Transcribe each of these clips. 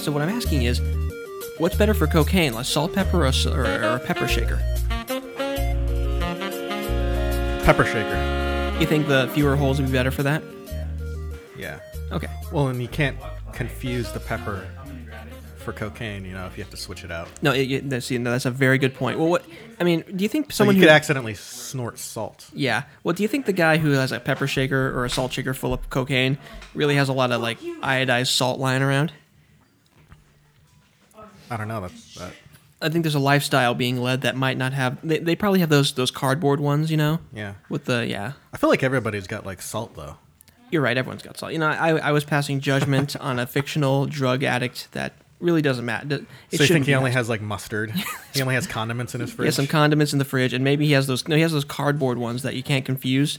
So what I'm asking is, what's better for cocaine, a salt pepper or or, pepper shaker? Pepper shaker. You think the fewer holes would be better for that? Yeah. Okay. Well, and you can't confuse the pepper for cocaine. You know, if you have to switch it out. No, it, it, that's, you know, that's a very good point. Well, what I mean, do you think So someone you who could accidentally snort salt. Yeah. Well, do you think the guy who has a pepper shaker or a salt shaker full of cocaine really has a lot of like iodized salt lying around? I don't know. That's that I think there's a lifestyle being led that might not have. They, they probably have those those cardboard ones, you know, yeah. with the yeah. I feel like everybody's got like salt though. You're right. Everyone's got salt. You know, I I was passing judgment on a fictional drug addict that really doesn't matter. It So you think he only has like mustard? he only has condiments in his He fridge. has some condiments in the fridge, and maybe he has those. No, he has those cardboard ones that you can't confuse.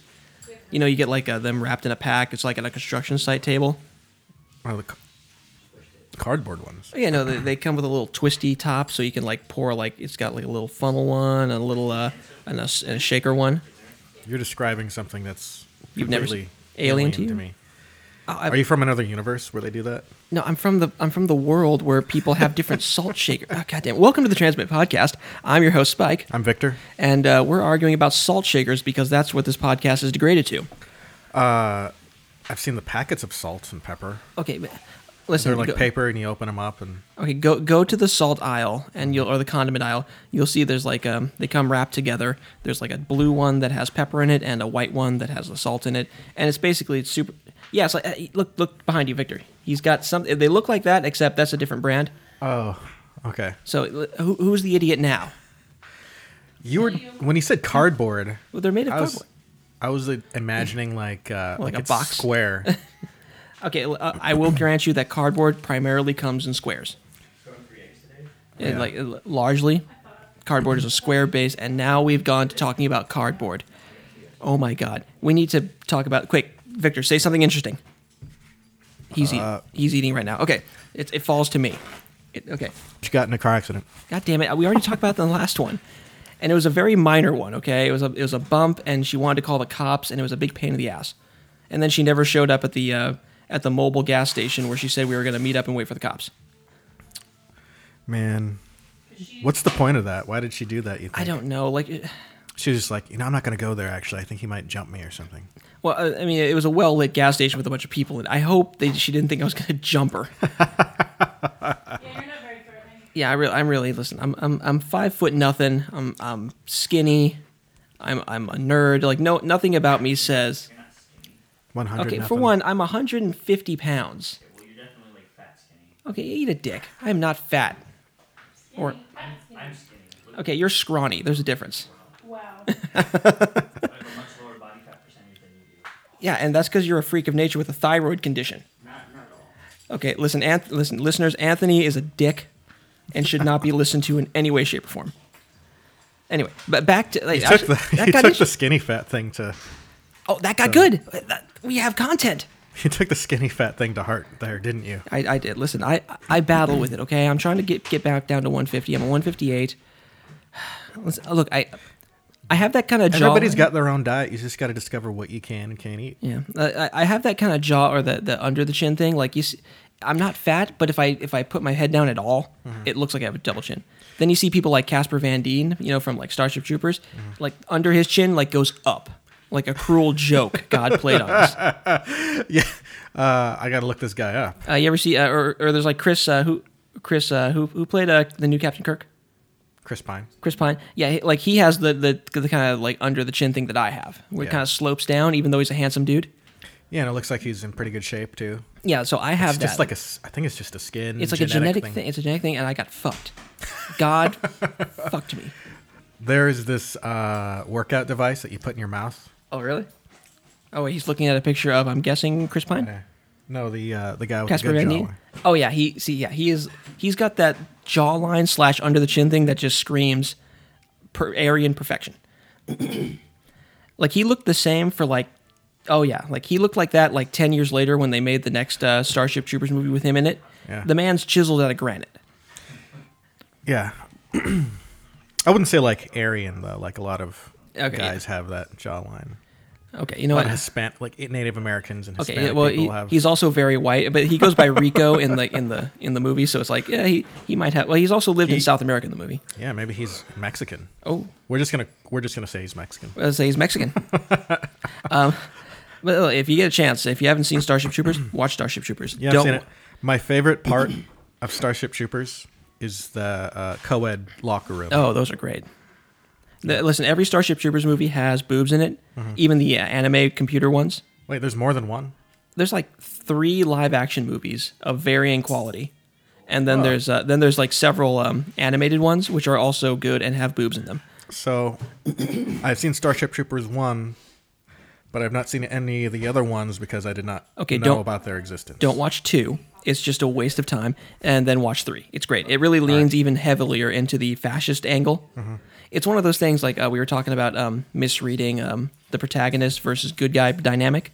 You know, you get like uh, them wrapped in a pack. It's like at a construction site table. oh, the cardboard ones. Yeah, no, they, they come with a little twisty top, so you can like pour like it's got like a little funnel one, a little uh, and a, and a shaker one. You're describing something that's You've never seen- alien to you? me. Oh, I- Are you from another universe where they do that? No, I'm from the I'm from the world where people have different salt shakers. Oh, goddamn! Welcome to the Transmit Podcast. I'm your host Spike, I'm Victor. and uh, we're arguing about salt shakers because that's what this podcast is degraded to. Uh, I've seen the packets of salt and pepper. Okay, but listen. They're like go, paper, and you open them up, and Okay, go go to the salt aisle and you'll or the condiment aisle. You'll see there's like um they come wrapped together. There's like a blue one that has pepper in it and a white one that has the salt in it, and it's basically it's super. Yeah, it's like uh, look look behind you, Victor. He's got some. They look like that, except that's a different brand. oh, okay. So uh, who, who's the idiot now? You were when he said cardboard. Well, they're made of I was, cardboard. I was imagining like uh, Like like, a box? square. Okay, uh, I will grant you that cardboard primarily comes in squares. And, Yeah. like largely, cardboard is a square base, and now we've gone to talking about cardboard. Oh my god, we need to talk about quick. Victor, say something interesting. He's eating. Uh, He's eating right now. Okay, it, it falls to me. It, okay, she got in a car accident. God damn it, we already talked about the last one, and it was a very minor one. Okay, it was a it was a bump, and she wanted to call the cops, and it was a big pain in the ass. And then she never showed up at the uh, at the Mobil gas station where she said we were going to meet up and wait for the cops. Man, what's the point of that? Why did she do that? You think? I don't know. Like, it- She was just like, you know, I'm not gonna go there. Actually, I think he might jump me or something. well, uh, I mean, it was a well lit gas station with a bunch of people. and. I hope they, she didn't think I was going to jump her. Yeah, you're not very threatening. Yeah, I really, I'm really listen. I'm, I'm, I'm five foot nothing. I'm, I'm skinny. I'm, I'm a nerd. Like, no, nothing about me says. 100. Okay, for one, I'm 150 pounds. Well, you're definitely like fat skinny. Okay, eat a dick. I am not fat. Or I'm skinny. Okay, you're scrawny. There's a difference. Wow. I have a much lower body fat percentage than you do. Yeah, and that's because you're a freak of nature with a thyroid condition. Not, not at all. Okay, listen, Anth- listen, listeners. Anthony is a dick, and should not be listened to in any way, shape, or form. Anyway, but back to like, He took the actually, that he took the skinny fat thing to oh, that got good. That- we have content. You took the skinny fat thing to heart there, didn't you? I, I did. Listen, I I battle with it. Okay, I'm trying to get get back down to 150. I'm a 158. Listen, look, I I have that kind of jaw. Everybody's got their own diet. You just got to discover what you can and can't eat. Yeah, I, I have that kind of jaw or the, the under the chin thing. Like you, see, I'm not fat, but if I if I put my head down at all, mm-hmm. it looks like I have a double chin. Then you see people like Casper Van Dien, you know, from like Starship Troopers, mm-hmm. like under his chin like goes up, like a cruel joke God played on us. Yeah, uh, I got to look this guy up. Uh, you ever see, uh, or or there's like Chris uh, who Chris uh, who who played uh, the new Captain Kirk, Chris Pine. Chris Pine. Yeah, like he has the the, the kind of like under the chin thing that I have, where it Yeah. kind of slopes down, even though he's a handsome dude. Yeah, and it looks like he's in pretty good shape too. Yeah, so I have It's that. just like a, s- I think it's just a skin. It's like a genetic thing. It's a genetic thing, and I got fucked. God fucked me. There is this uh, workout device that you put in your mouth. Oh, really? Oh, wait, he's looking at a picture of, I'm guessing, Chris Pine? Uh, No, the uh, the guy with Casper the good Van Dien? jawline. Oh, yeah. He, see, yeah, he is, he's got that jawline slash under the chin thing that just screams per, Aryan perfection. like, he looked the same for like, oh, yeah. Like, he looked like that like 10 years later when they made the next uh, Starship Troopers movie with him in it. Yeah. The man's chiseled out of granite. Yeah. I wouldn't say like Aryan though. Like a lot of Okay, guys have that jawline. Okay, you know what? Hispan- like Native Americans and Okay, Hispanic yeah, well, people he, have. he's also very white, but he goes by Rico in the in the in the movie, so it's like, yeah, he, he might have. Well, he's also lived in South America in the movie. yeah, maybe he's Mexican. Oh, We're just gonna we're just gonna say he's Mexican. let's say he's Mexican. um, but if you get a chance, if you haven't seen Starship Troopers, watch Starship Troopers. Yeah, I've seen it. My favorite part of Starship Troopers is the uh, co-ed locker room. Oh, those are great. The- listen, every Starship Troopers movie has boobs in it, Mm-hmm. even the uh, anime computer ones. Wait, there's more than one. There's like three live action movies of varying quality, and then there's uh, then there's like several um, animated ones which are also good and have boobs in them. So I've seen Starship Troopers one, but I've not seen any of the other ones because I did not Okay, know about their existence. Don't watch two; it's just a waste of time. And then watch three; it's great. It really leans even heavier into the fascist angle. It's one of those things like uh, we were talking about um, misreading um, the protagonist versus good guy dynamic.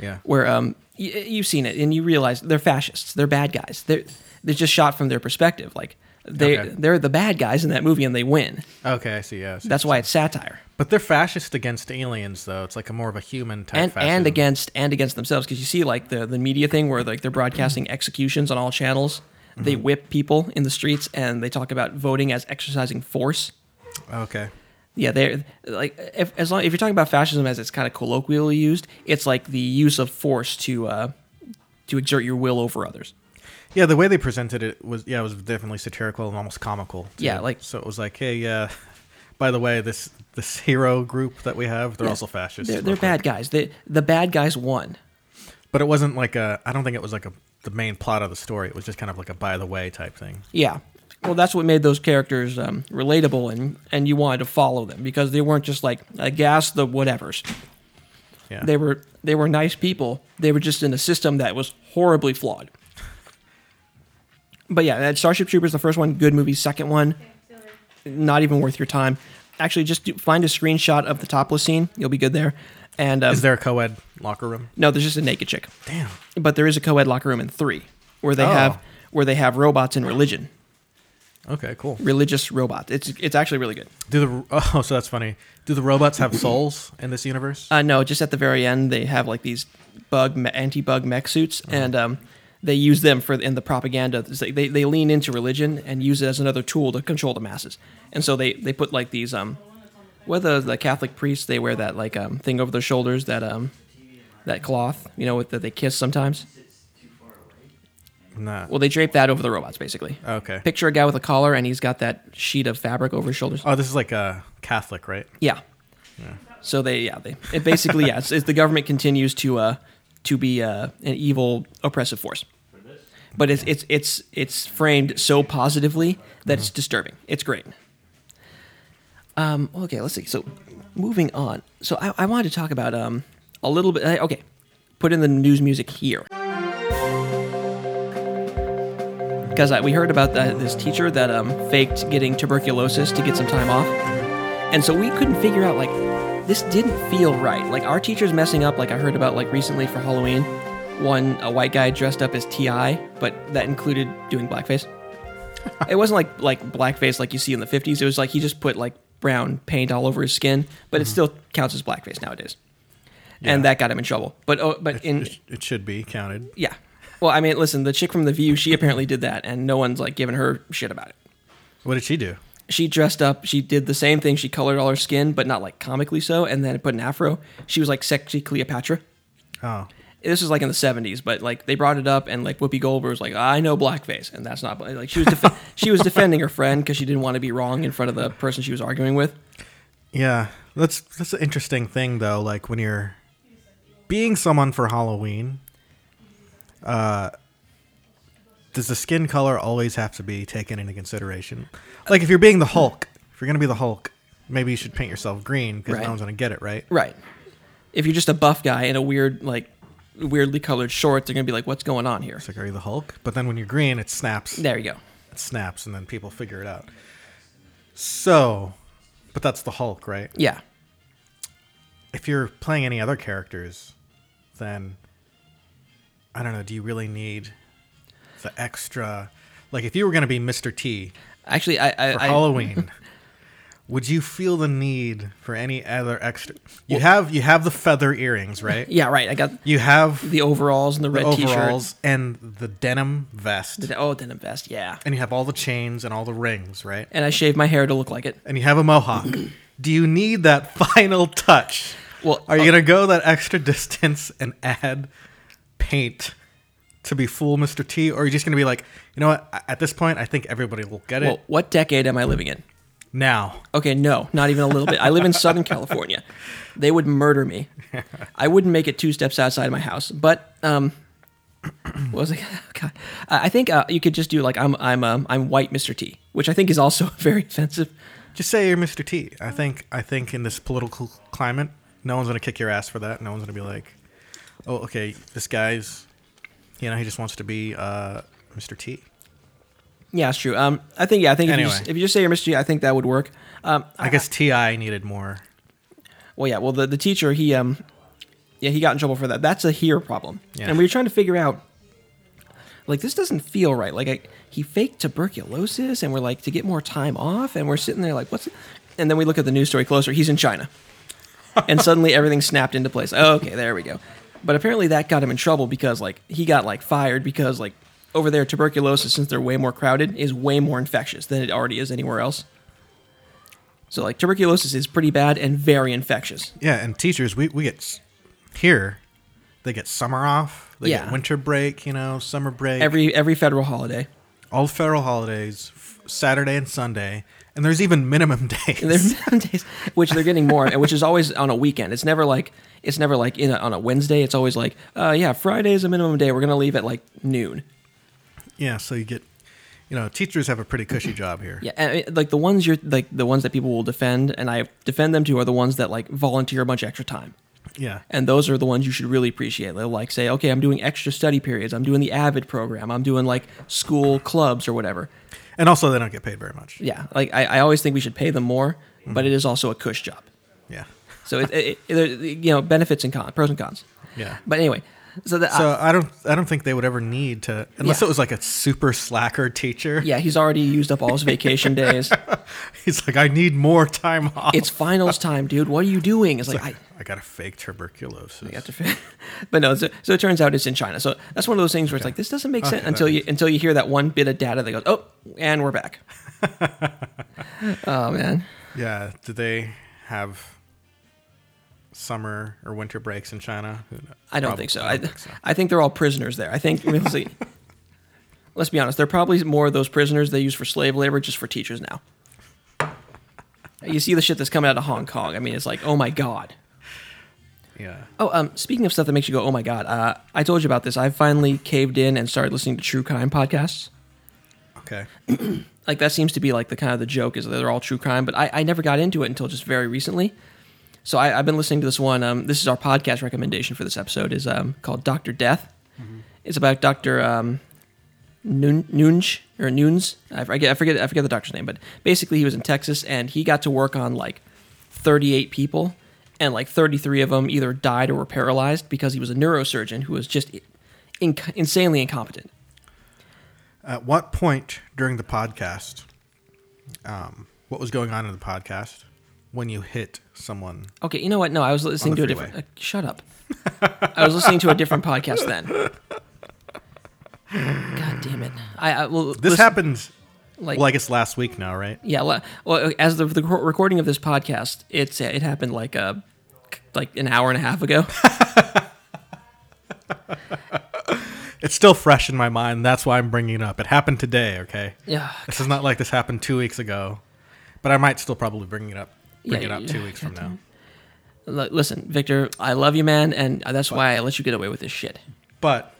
Yeah. where um y- you've seen it and you realize they're fascists they're bad guys they're they're just shot from their perspective like they Okay. they're the bad guys in that movie and they win Okay, I see. Yeah. I see. that's why it's satire But they're fascist against aliens, though. It's like a more of a human type and fascism. and against and against themselves because you see like the the media thing where like they're broadcasting executions on all channels they Mm-hmm. whip people in the streets and they talk about voting as exercising force Okay. yeah they're like if, as long if you're talking about fascism as it's kind of colloquially used it's like the use of force to uh to exert your will over others Yeah, the way they presented it was yeah, it was definitely satirical and almost comical. too. Yeah, like- so it was like, hey, uh, by the way, this this hero group that we have, they're Yeah. also fascists. They're, they're bad guys. They, the bad guys won. But it wasn't like a. I don't think it was like a the main plot of the story. It was just kind of like a by the way type thing. Yeah. Well, that's what made those characters um, relatable, and and you wanted to follow them because they weren't just like I gas the whatevers. Yeah. They were they were nice people. They were just in a system that was horribly flawed. But yeah, that Starship Troopers, the first one, good movie. Second one, not even worth your time. Actually, just do, find a screenshot of the topless scene. You'll be good there. And um, Is there a co-ed locker room? no? There's just a naked chick. Damn. But there is a co-ed locker room in three, where they Oh. have where they have robots in religion, Okay, cool. religious robots. It's it's actually really good. Do the oh, so that's funny. Do the robots have souls in this universe? Uh, no, just at the very end, they have like these bug anti-bug mech suits, and um, they use them for in the propaganda. They, they lean into religion and use it as another tool to control the masses. And so they, they put like these um, whether the Catholic priests they wear that like um thing over their shoulders that um that cloth you know with that they kiss sometimes. Nah. Well, they drape that over the robots basically. okay. Picture a guy with a collar and he's got that sheet of fabric over his shoulders. Oh, this is like a Catholic, right? Yeah. So they, yeah, they, it basically, yeah, it's, it's the government continues to, uh, to be uh, an evil, oppressive force. But it's it's it's it's framed so positively that it's disturbing. It's great. Um, okay, let's see. So, moving on. So I, I wanted to talk about um a little bit. uh, Okay, put in the news music here. Because we heard about that, this teacher that um, faked getting tuberculosis to get some time off. And so we couldn't figure out like this didn't feel right. Like our teachers messing up. Like I heard about like recently for Halloween, one a white guy dressed up as Ti, but that included doing blackface. it wasn't like like blackface like you see in the fifties. It was like he just put like brown paint all over his skin, but it still counts as blackface nowadays. And that got him in trouble. But oh, but in It, it should be counted. yeah, well, I mean, listen, the chick from The View, she apparently did that, and no one's like giving her shit about it. What did she do? she dressed up. She did the same thing. She colored all her skin, but not like comically so, and then put an afro. She was like sexy Cleopatra. Oh, This was like in the '70s, but like they brought it up, and like Whoopi Goldberg was like, ah, "I know blackface," and that's not like she was def- she was defending her friend because she didn't want to be wrong in front of the person she was arguing with. yeah. That's that's an interesting thing though. Like when you're being someone for Halloween, uh, does the skin color always have to be taken into consideration? Like if you're being the Hulk, if you're gonna be the Hulk, maybe you should paint yourself green because Right. no one's gonna get it, right? Right. If you're just a buff guy in a weird like weirdly colored shorts, they're gonna be like, "What's going on here?" It's like, are you the Hulk? But then when you're green, it snaps. There you go. It snaps, and then people figure it out. So, but that's the Hulk, right? Yeah. if you're playing any other characters, then I don't know. Do you really need the extra? Like, if you were going to be Mr. T Actually, I I, for I Halloween, would you feel the need for any other extra? You have you have the feather earrings, right? Yeah, right. I got You have the overalls and the the red t-shirt. overalls and the denim vest, The- Oh, denim vest. Yeah. and you have all the chains and all the rings, right? And I shave my hair to look like it. And you have a mohawk. Do you need that final touch? Well, Are you uh, gonna go that extra distance and add paint to be full Mr. T, or are you just gonna be like, you know what? At this point, I think everybody will get it Well, what decade am I living in? now. Okay, no, not even a little bit. I live in Southern California. They would murder me. I wouldn't make it two steps outside of my house. But um, what was it? God. I I think uh, you could just do like I'm I'm um, I'm white Mr. T, which I think is also very offensive. Just say you're Mr. T. I think I think in this political climate, no one's gonna kick your ass for that. No one's gonna be like, oh, okay, this guy's, you know, he just wants to be uh, Mr. T. Yeah, it's true. Um, I think yeah, I think if, you just, if you just say you're Mr. T, I think that would work. Um, I guess Ti needed more. Well, yeah. Well, the, the teacher he um, yeah, he got in trouble for that. That's a here problem. Yeah. And we were trying to figure out, like, this doesn't feel right. Like, I, he faked tuberculosis, and we're like to get more time off, and we're sitting there like, what's? And then we look at the news story closer. He's in China, and suddenly everything snapped into place. Okay, there we go. But apparently that got him in trouble because like he got like fired because like over there tuberculosis since they're way more crowded is way more infectious than it already is anywhere else. So like tuberculosis is pretty bad and very infectious. Yeah, and teachers, we, we get here, they get summer off, they Yeah. get winter break, you know, summer break, Every every federal holiday. all federal holidays, f- Saturday and Sunday, and there's even minimum days. And there's some days which they're getting more, and which is always on a weekend. It's never like it's never like in a, on a Wednesday. It's always like, uh, yeah, Friday is a minimum day. We're gonna leave at like noon. yeah, so you get, you know, teachers have a pretty cushy job here. Yeah, and it- like the ones you're like the ones that people will defend, and I defend them to are the ones that like volunteer a bunch of extra time. Yeah. And those are the ones you should really appreciate. They'll like say, okay, I'm doing extra study periods. I'm doing the Avid program. I'm doing like school clubs or whatever. And also, they don't get paid very much. Yeah, like I, I always think we should pay them more, Mm-hmm. but it is also a cush job. Yeah. So it, it, it, there- you know benefits and cons, pros and cons. Yeah. But anyway, so the, So uh, I don't, I don't think they would ever need to, unless Yeah. it was like a super slacker teacher. yeah, he's already used up all his vacation days. He's like, I need more time off. It's finals time, dude. What are you doing? It's like I. I got a fake tuberculosis. I got to. But no, so, so it turns out it's in China. So that's one of those things where it's like this doesn't make oh, sense until you until you hear that one bit of data that goes, oh, and we're back. oh man, Yeah. Do they have summer or winter breaks in China? I don't think so. I I, don't think so. I think they're all prisoners there. I think really, let's be honest, they're probably more of those prisoners they use for slave labor just for teachers now. You see the shit that's coming out of Hong Kong. I mean, it's like, oh my god. Yeah. Oh, um, speaking of stuff that makes you go, oh my god, uh, I told you about this. I finally caved in and started listening to true crime podcasts. Okay. Like that seems to be like the kind of the joke is that they're all true crime, but I, I never got into it until just very recently. So I, I've been listening to this one. Um, this is our podcast recommendation for this episode is um, called Doctor Death. It's about Doctor um, Noonj or Noons. I forget, I forget I forget the doctor's name, but basically he was in Texas and he got to work on like 38 people, and like 33 of them either died or were paralyzed because he was a neurosurgeon who was just in, insanely incompetent. At what point during the podcast, um, what was going on in the podcast when you hit someone? Okay, you know what? No, I was listening to a different. Uh, shut up. I was listening to a different podcast then. God damn it! I, I well, This listen, happened. like well, I guess last week now, right? yeah. Well, as the, the recording of this podcast, it's it happened like uh like an hour and a half ago. It's still fresh in my mind. That's why I'm bringing it up. It happened today. Okay. Yeah. This is not like this happened two weeks ago, but I might still probably bring it up. Bring Yeah, it up two weeks from now. Listen, Victor, I love you, man, and that's why I let you get away with this shit. But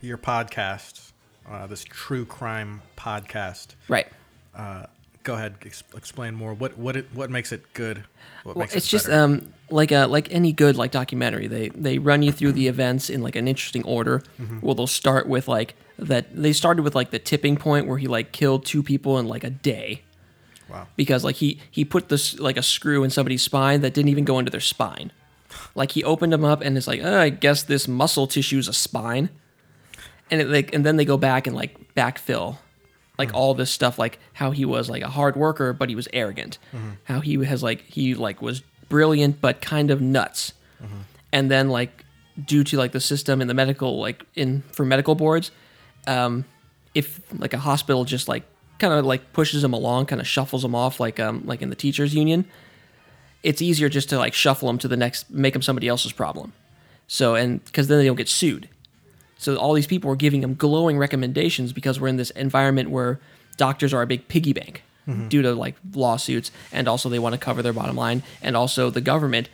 your podcast, uh, this true crime podcast, Right. uh, go ahead, ex- explain more. What what it, what makes it good? What Well, makes it's it just um like a like any good like documentary. They they run you through the events in like an interesting order. Mm-hmm. Well, they'll start with like that. They started with like the tipping point where he like killed two people in like a day wow. because like he he put this like a screw in somebody's spine that didn't even go into their spine. Like he opened them up and it's like, oh, I guess this muscle tissue is a spine, and it like and then they go back and like backfill like all this stuff like how he was like a hard worker but he was arrogant. How he has like he like was brilliant but kind of nuts. And then like due to like the system and the medical like in for medical boards um if like a hospital just like kind of like pushes him along kind of shuffles him off like um like in the teachers union it's easier just to like shuffle them to the next make them somebody else's problem. So and because then they don't get sued so all these people were giving him glowing recommendations because we're in this environment where doctors are a big piggy bank due to like lawsuits and also they want to cover their bottom line. And also the government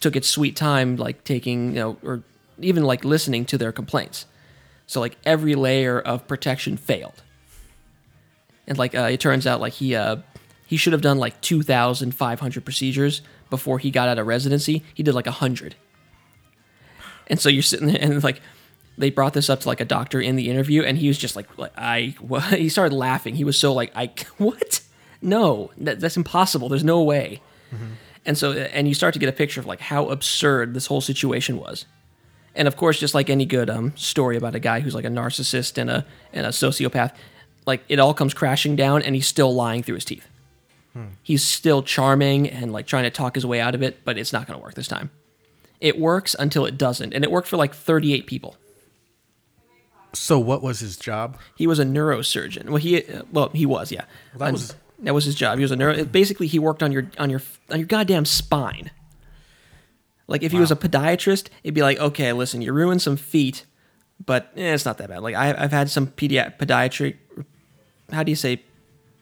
took its sweet time like taking you know or even like listening to their complaints. So like every layer of protection failed. And like uh, it turns out like he uh he should have done like 2500 procedures before he got out of residency. He did like 100 and so you're sitting there and like they brought this up to like a doctor in the interview and he was just like, I he started laughing. He was so like I what? No, that, that's impossible. There's no way. And so and you start to get a picture of like how absurd this whole situation was. And of course, just like any good um, story about a guy who's like a narcissist and a and a sociopath, like it all comes crashing down, and he's still lying through his teeth. He's still charming and like trying to talk his way out of it, but it's not going to work this time. It works until it doesn't, and it worked for like 38 people. So what was his job? He was a neurosurgeon. Well, he well he was yeah. Well, that was- that was his job. He was a neuro. Basically, he worked on your on your on your goddamn spine. Like if he was a podiatrist, it'd be like, okay, listen, you ruined some feet, but eh, it's not that bad. Like I, I've had some pediatric podiatry. How do you say?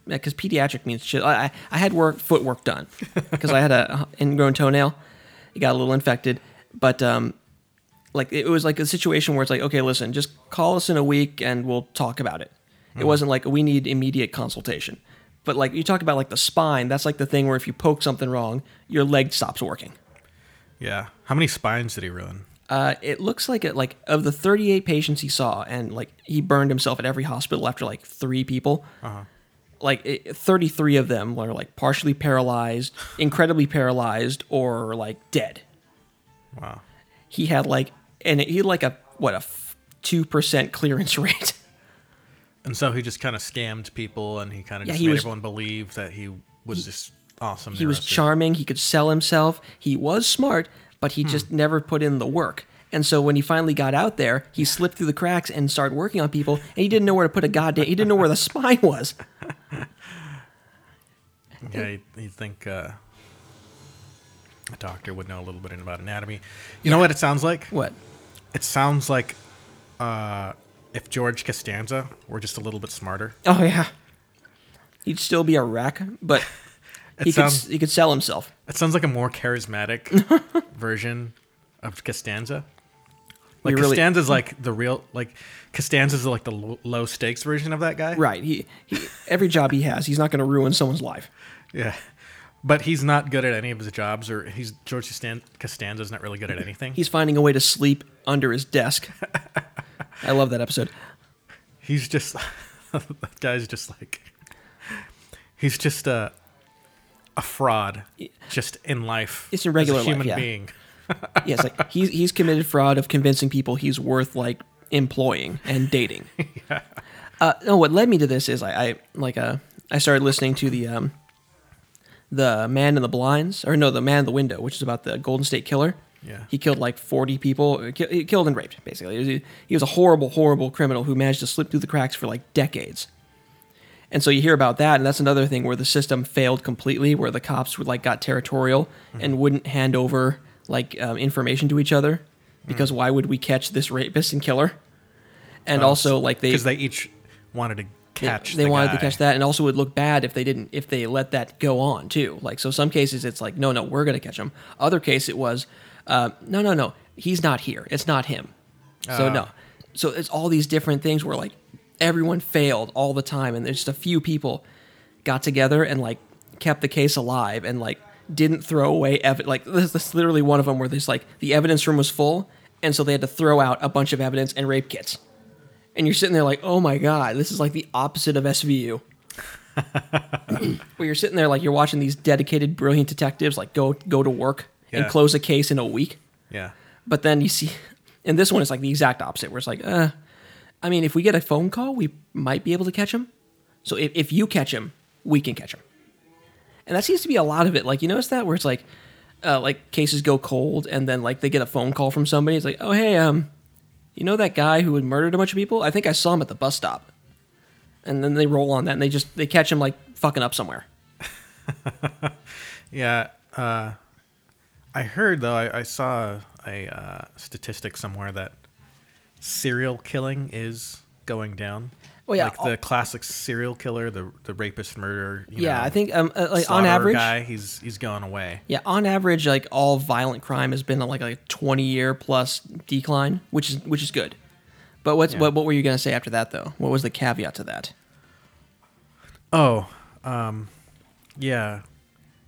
Because pediatric means shit. I I- I had work footwork done because I had a ingrown toenail. It got a little infected, but um, like it was like a situation where it's like, okay, listen, just call us in a week and we'll talk about it. It wasn't like we need immediate consultation. But like you talk about like the spine, that's like the thing where if you poke something wrong, your leg stops working. Yeah. How many spines did he ruin? Uh, it looks like it like of the 38 patients he saw, and like he burned himself at every hospital after like three people. Like it, 33 of them were like partially paralyzed, incredibly paralyzed, or like dead. Wow. He had like, and he had like a what a two percent clearance rate. And so he just kind of scammed people, and he kind of Yeah, just he made was- everyone believe that he was this awesome. He was charming. He could sell himself. He was smart, but he just never put in the work. And so when he finally got out there, he slipped through the cracks and started working on people. And he didn't know where to put a goddamn. He didn't know where the spine was. Yeah, you'd, you'd think uh, a doctor would know a little bit about anatomy. You know what it sounds like? What? It sounds like uh, if George Costanza were just a little bit smarter. Oh yeah. He'd still be a wreck, but he sounds- could he could sell himself. It sounds like a more charismatic version of Costanza. Like really- Costanza's like the real like Costanza's like the low, low stakes version of that guy. Right. He, he every job he has, he's not going to ruin someone's life. Yeah. But he's not good at any of his jobs, or he's George Costan- Costanza's not really good at anything. He's finding a way to sleep under his desk. I love that episode. He's just that guy's just like he's just a a fraud, just in life. It's a regular as a human yeah. being. Yes, like he's he's committed fraud of convincing people he's worth like employing and dating. Uh, no, what led me to this is I, I like uh I started listening to the um the Man in the Blinds or no the Man in the Window, which is about the Golden State Killer. Yeah. he killed like forty people. He killed and raped basically. He was, he was a horrible, horrible criminal who managed to slip through the cracks for like decades. And so you hear about that, and that's another thing where the system failed completely, where the cops would like got territorial and wouldn't hand over like um, information to each other because why would we catch this rapist and killer? And also like they because they each wanted to catch. they the wanted guy. to catch that, and also would look bad if they didn't if they let that go on too. Like so, some cases it's like no, no, we're gonna catch him. Other case it was uh, no, no, no, he's not here. It's not him. So Ah. no, so it's all these different things where like everyone failed all the time, and there's just a few people got together and like kept the case alive and like didn't throw away evidence. Like this, this is literally one of them where there's like the evidence room was full, and so they had to throw out a bunch of evidence and rape kits. And you're sitting there like, oh my god, this is like the opposite of SVU. Where you're sitting there like you're watching these dedicated, brilliant detectives like go go to work and Yeah. close a case in a week. Yeah. But then you see, and this one, is like the exact opposite, where it's like, uh, I mean, if we get a phone call, we might be able to catch him. So if, if you catch him, we can catch him. And that seems to be a lot of it. Like you notice that where it's like, uh, like cases go cold, and then like they get a phone call from somebody. It's like, oh hey, um, you know that guy who had murdered a bunch of people? I think I saw him at the bus stop. And then they roll on that, and they just they catch him like fucking up somewhere. Yeah. Uh, I heard though. I, I saw a uh, statistic somewhere that serial killing is going down. Well, yeah, like the classic serial killer, the the rapist, murderer. You yeah, know, I think um, uh, like on average, guy, he's he's gone away. yeah, on average, like all violent crime has been like a twenty year plus decline, which is which is good. But what's Yeah. what what were you gonna say after that though? What was the caveat to that? Oh, um, yeah.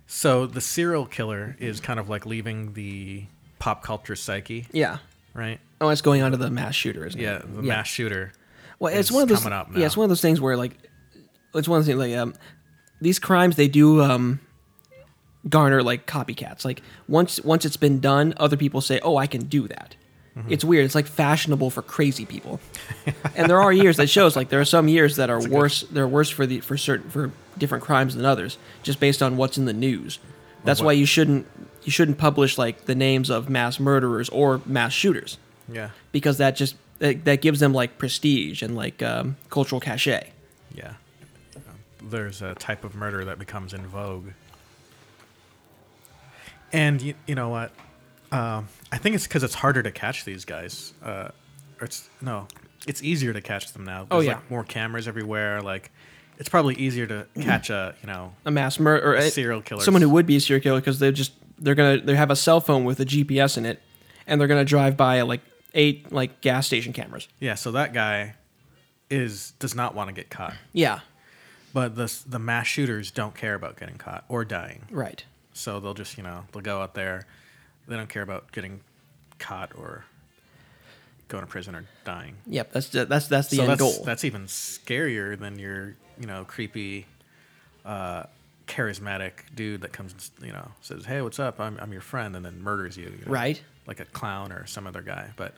So the serial killer is kind of like leaving the pop culture psyche, Yeah. right? Oh, it's going on to the mass shooter, isn't Yeah, it? the mass shooter. Well, it's one of those. coming up Yeah, it's one of those things where like, it's one of the things like um, these crimes they do um, garner like copycats. Like once once it's been done, other people say, "Oh, I can do that." Mm-hmm. It's weird. It's like fashionable for crazy people. and there are years that shows like there are some years that are worse. They're worse for the for certain for different crimes than others, just based on what's in the news. That's why you shouldn't you shouldn't publish like the names of mass murderers or mass shooters Yeah, because that just that, that gives them like prestige and like um, cultural cachet. yeah. There's a type of murder that becomes in vogue. And you, you know what? Um, I think it's because it's harder to catch these guys. Uh, or it's no, it's easier to catch them now. Oh, There's, yeah. like more cameras everywhere. Like, it's probably easier to catch a you know A mass murder or A a- serial killer. someone who would be a serial killer because they're just they're gonna they have a cell phone with a GPS in it, and they're gonna drive by like eight like gas station cameras. Yeah, so that guy is does not want to get caught. Yeah, But the the mass shooters don't care about getting caught or dying. right. So they'll just, you know, they'll go out there. They don't care about getting caught or going to prison or dying. Yep, that's that's that's the so end that's goal. that's even scarier than your, you know, creepy uh charismatic dude that comes, you know, says, "Hey, what's up? I'm I'm your friend," and then murders you, you know, Right. Like a clown or some other guy. But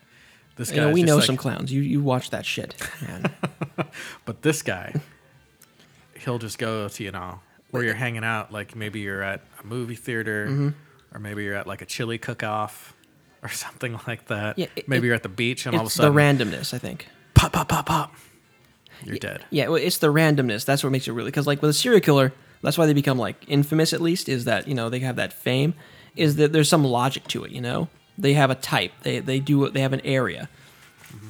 this guy, you know, we know some clowns. You you watch that shit, man. But this guy, he'll just go to, you know, where you're hanging out. Like maybe you're at a movie theater, Mm-hmm. or maybe you're at like a chili cook off or something like that. Yeah, it- maybe it- you're at the beach and all of a sudden, the randomness, I think. pop, pop, pop, pop. You're dead. Yeah, well, it's the randomness. That's what makes it really because like with a serial killer, that's why they become like infamous. At least is that you know they have that fame. Is that there's some logic to it. You know, they have a type. They they do they have an area.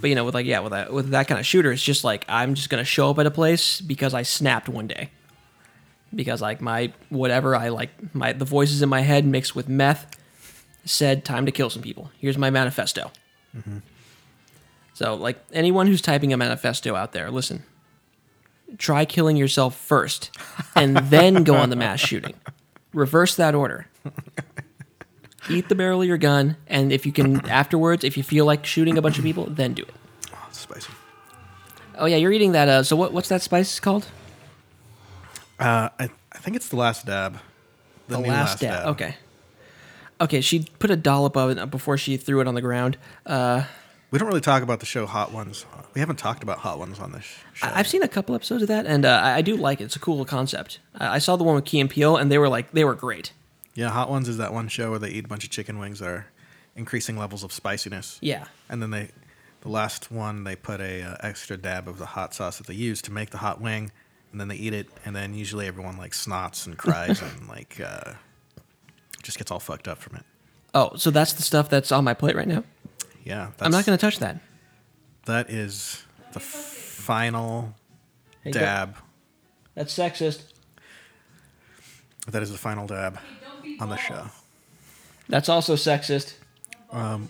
But you know, with like yeah, with that with that kind of shooter, it's just like I'm just gonna show up at a place because I snapped one day. Because like my whatever I like my the voices in my head mixed with meth said time to kill some people. Here's my manifesto. Mm-hmm. So like anyone who's typing a manifesto out there, listen try killing yourself first and then go on the mass shooting. Reverse that order. Eat the barrel of your gun, and if you can afterwards, if you feel like shooting a bunch of people, then do it. Oh, it's spicy. Oh yeah, you're eating that. Uh, so what, what's that spice called? Uh, I, I think it's the last dab. The, new last, dab. Okay. Okay, she put a dollop of it before she threw it on the ground. Uh, We don't really talk about the show Hot Ones. We haven't talked about Hot Ones on this show. I've seen a couple episodes of that, and uh, I I do like it. It's a cool concept. I I saw the one with Key and Peele, and they were like they were great. Yeah, Hot Ones is that one show where they eat a bunch of chicken wings that are increasing levels of spiciness. Yeah. And then they, the last one, they put a uh, extra dab of the hot sauce that they use to make the hot wing, and then they eat it, and then usually everyone like snots and cries and like uh, just gets all fucked up from it. Oh, so that's the stuff that's on my plate right now. Yeah, that's, I'm not going to touch that. That is the final Hey, go- dab. That's sexist. That is the final dab on the show. That's also sexist. Sensitive.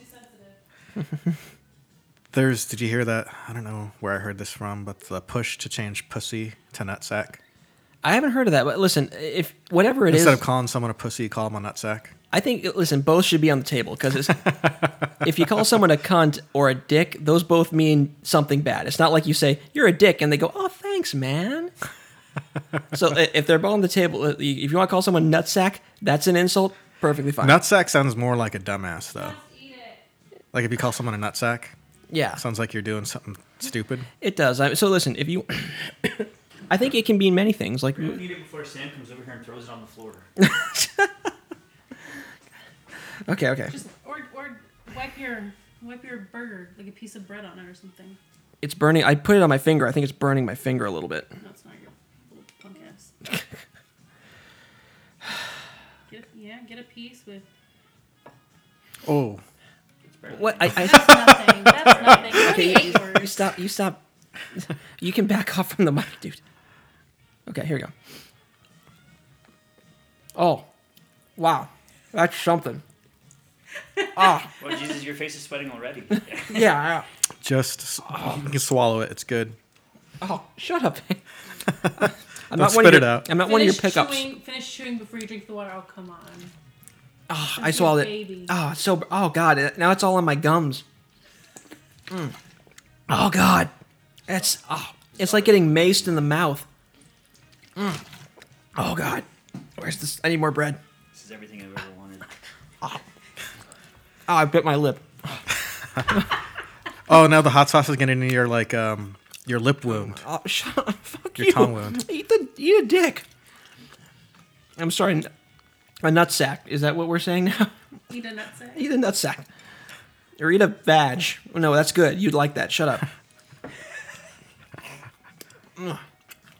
There's, did you hear that? I don't know where I heard this from, but the push to change pussy to nutsack. I haven't heard of that, but listen, if whatever it is, Instead of calling someone a pussy, call them a nutsack. I think listen, both should be on the table because if you call someone a cunt or a dick, those both mean something bad. It's not like you say you're a dick and they go, "Oh, thanks, man." So if they're both on the table, uh, if you want to call someone nutsack, that's an insult. Perfectly fine. Nutsack sounds more like a dumbass, though. Just eat it. Like if you call someone a nutsack, yeah, sounds like you're doing something stupid. it does. I, so listen, if you I think it can mean many things. Like, We're need it before Sam comes over here and throws it on the floor. okay, okay. Just or or wipe your wipe your burger like a piece of bread on it or something. It's burning. I put it on my finger. I think it's burning my finger a little bit. No, it's not your little punk ass. Get a, yeah, get a piece with. Oh, What? I, I That's nothing. That's nothing. You okay. You, you stop. You stop. You can back off from the mic, dude. Okay, here we go. Oh, wow, that's something. Ah, Oh Jesus, your face is sweating already. yeah. yeah. just s- you can swallow it. It's good. Oh, shut up. I'm Don't one spit of it out. I'm not one of your Finish pickups. Chewing, finish chewing before you drink the water. Oh come on. Oh, I swallowed a it. Oh, it's so. Oh God, now it's all on my gums. Mm. Oh God, it's. Oh, it's like getting maced in the mouth. Mm. Oh God, where's this? I need more bread. this is everything I've ever wanted. Oh, I bit my lip. Oh, now the hot sauce is getting into your like um your lip wound. Oh, shut up. Fuck Your you. tongue wound. Eat the eat a dick. I'm sorry. A nutsack. Is that what we're saying now? Eat a nutsack. Eat a nutsack. Or eat a vag. No, that's good. You'd like that. Shut up.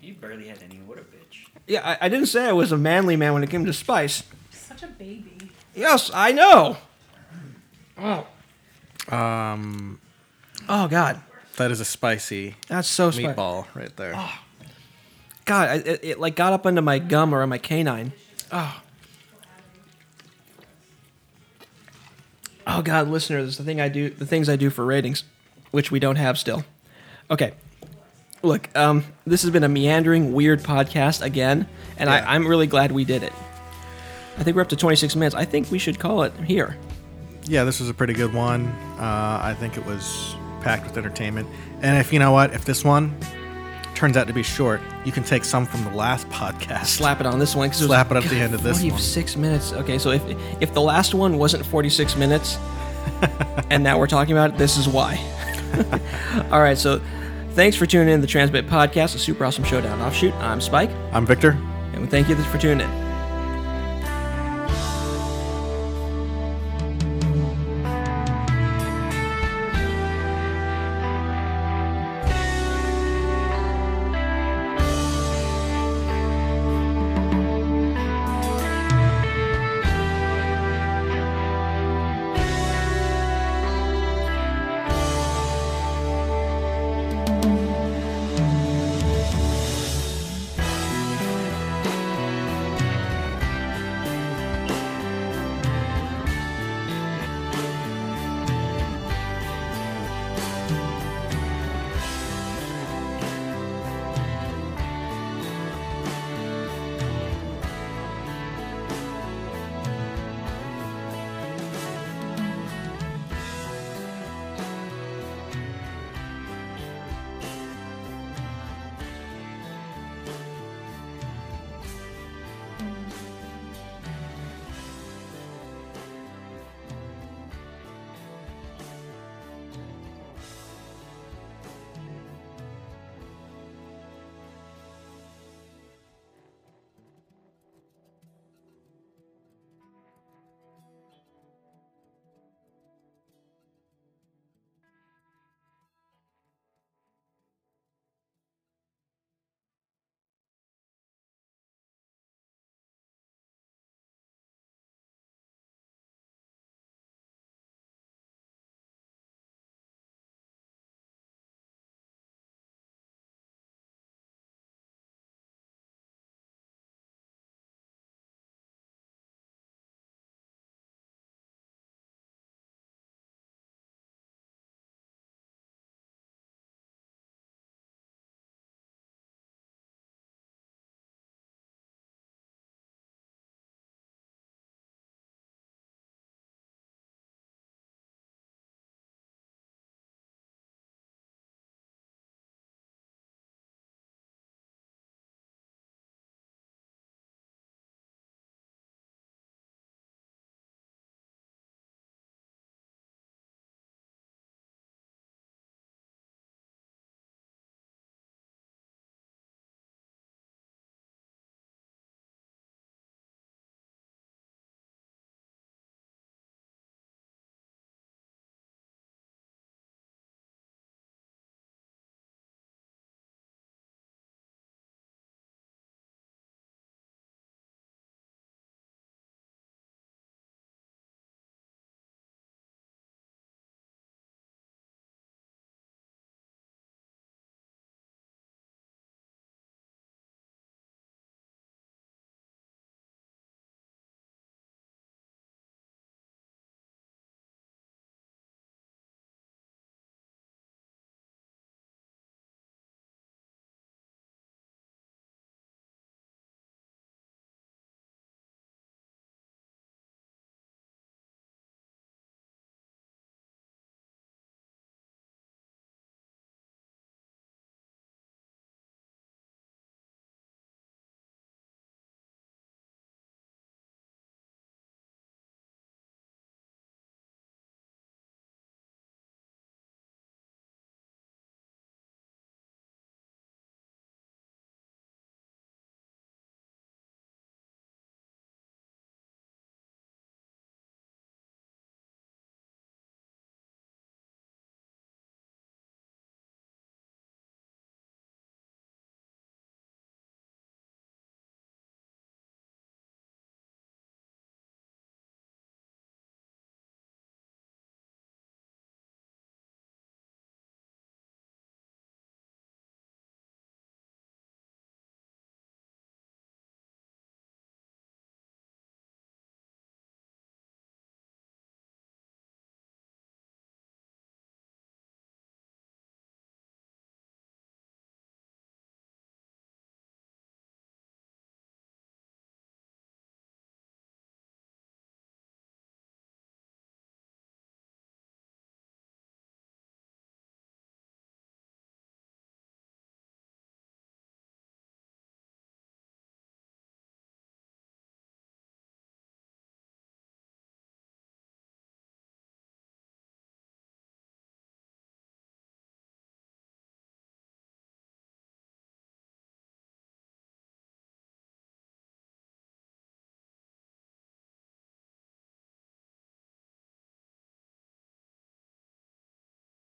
You barely had any. What a bitch. Yeah, I, I didn't say I was a manly man when it came to spice. Such a baby. Yes, I know. Oh. Um, Oh God, that is a spicy that's so spicy. meatball right there. God, I, it, it like got up under my gum or on my canine. Oh. Oh God, listeners, the thing I do, the things I do for ratings, which we don't have still. Okay, look, um, this has been a meandering, weird podcast again, and Yeah. I, I'm really glad we did it. I think we're up to 26 minutes. I think we should call it here. Yeah, this was a pretty good one. Uh, I think it was packed with entertainment. And if you know what, if this one turns out to be short, you can take some from the last podcast. Slap it on this one. 'cause Slap was, it at the end of this one. 46 minutes. Okay, so if if the last one wasn't 46 minutes, and now we're talking about it, this is why. All right, so thanks for tuning in to the Transmit Podcast, a super awesome showdown offshoot. I'm Spike, I'm Victor. and we thank you for tuning in.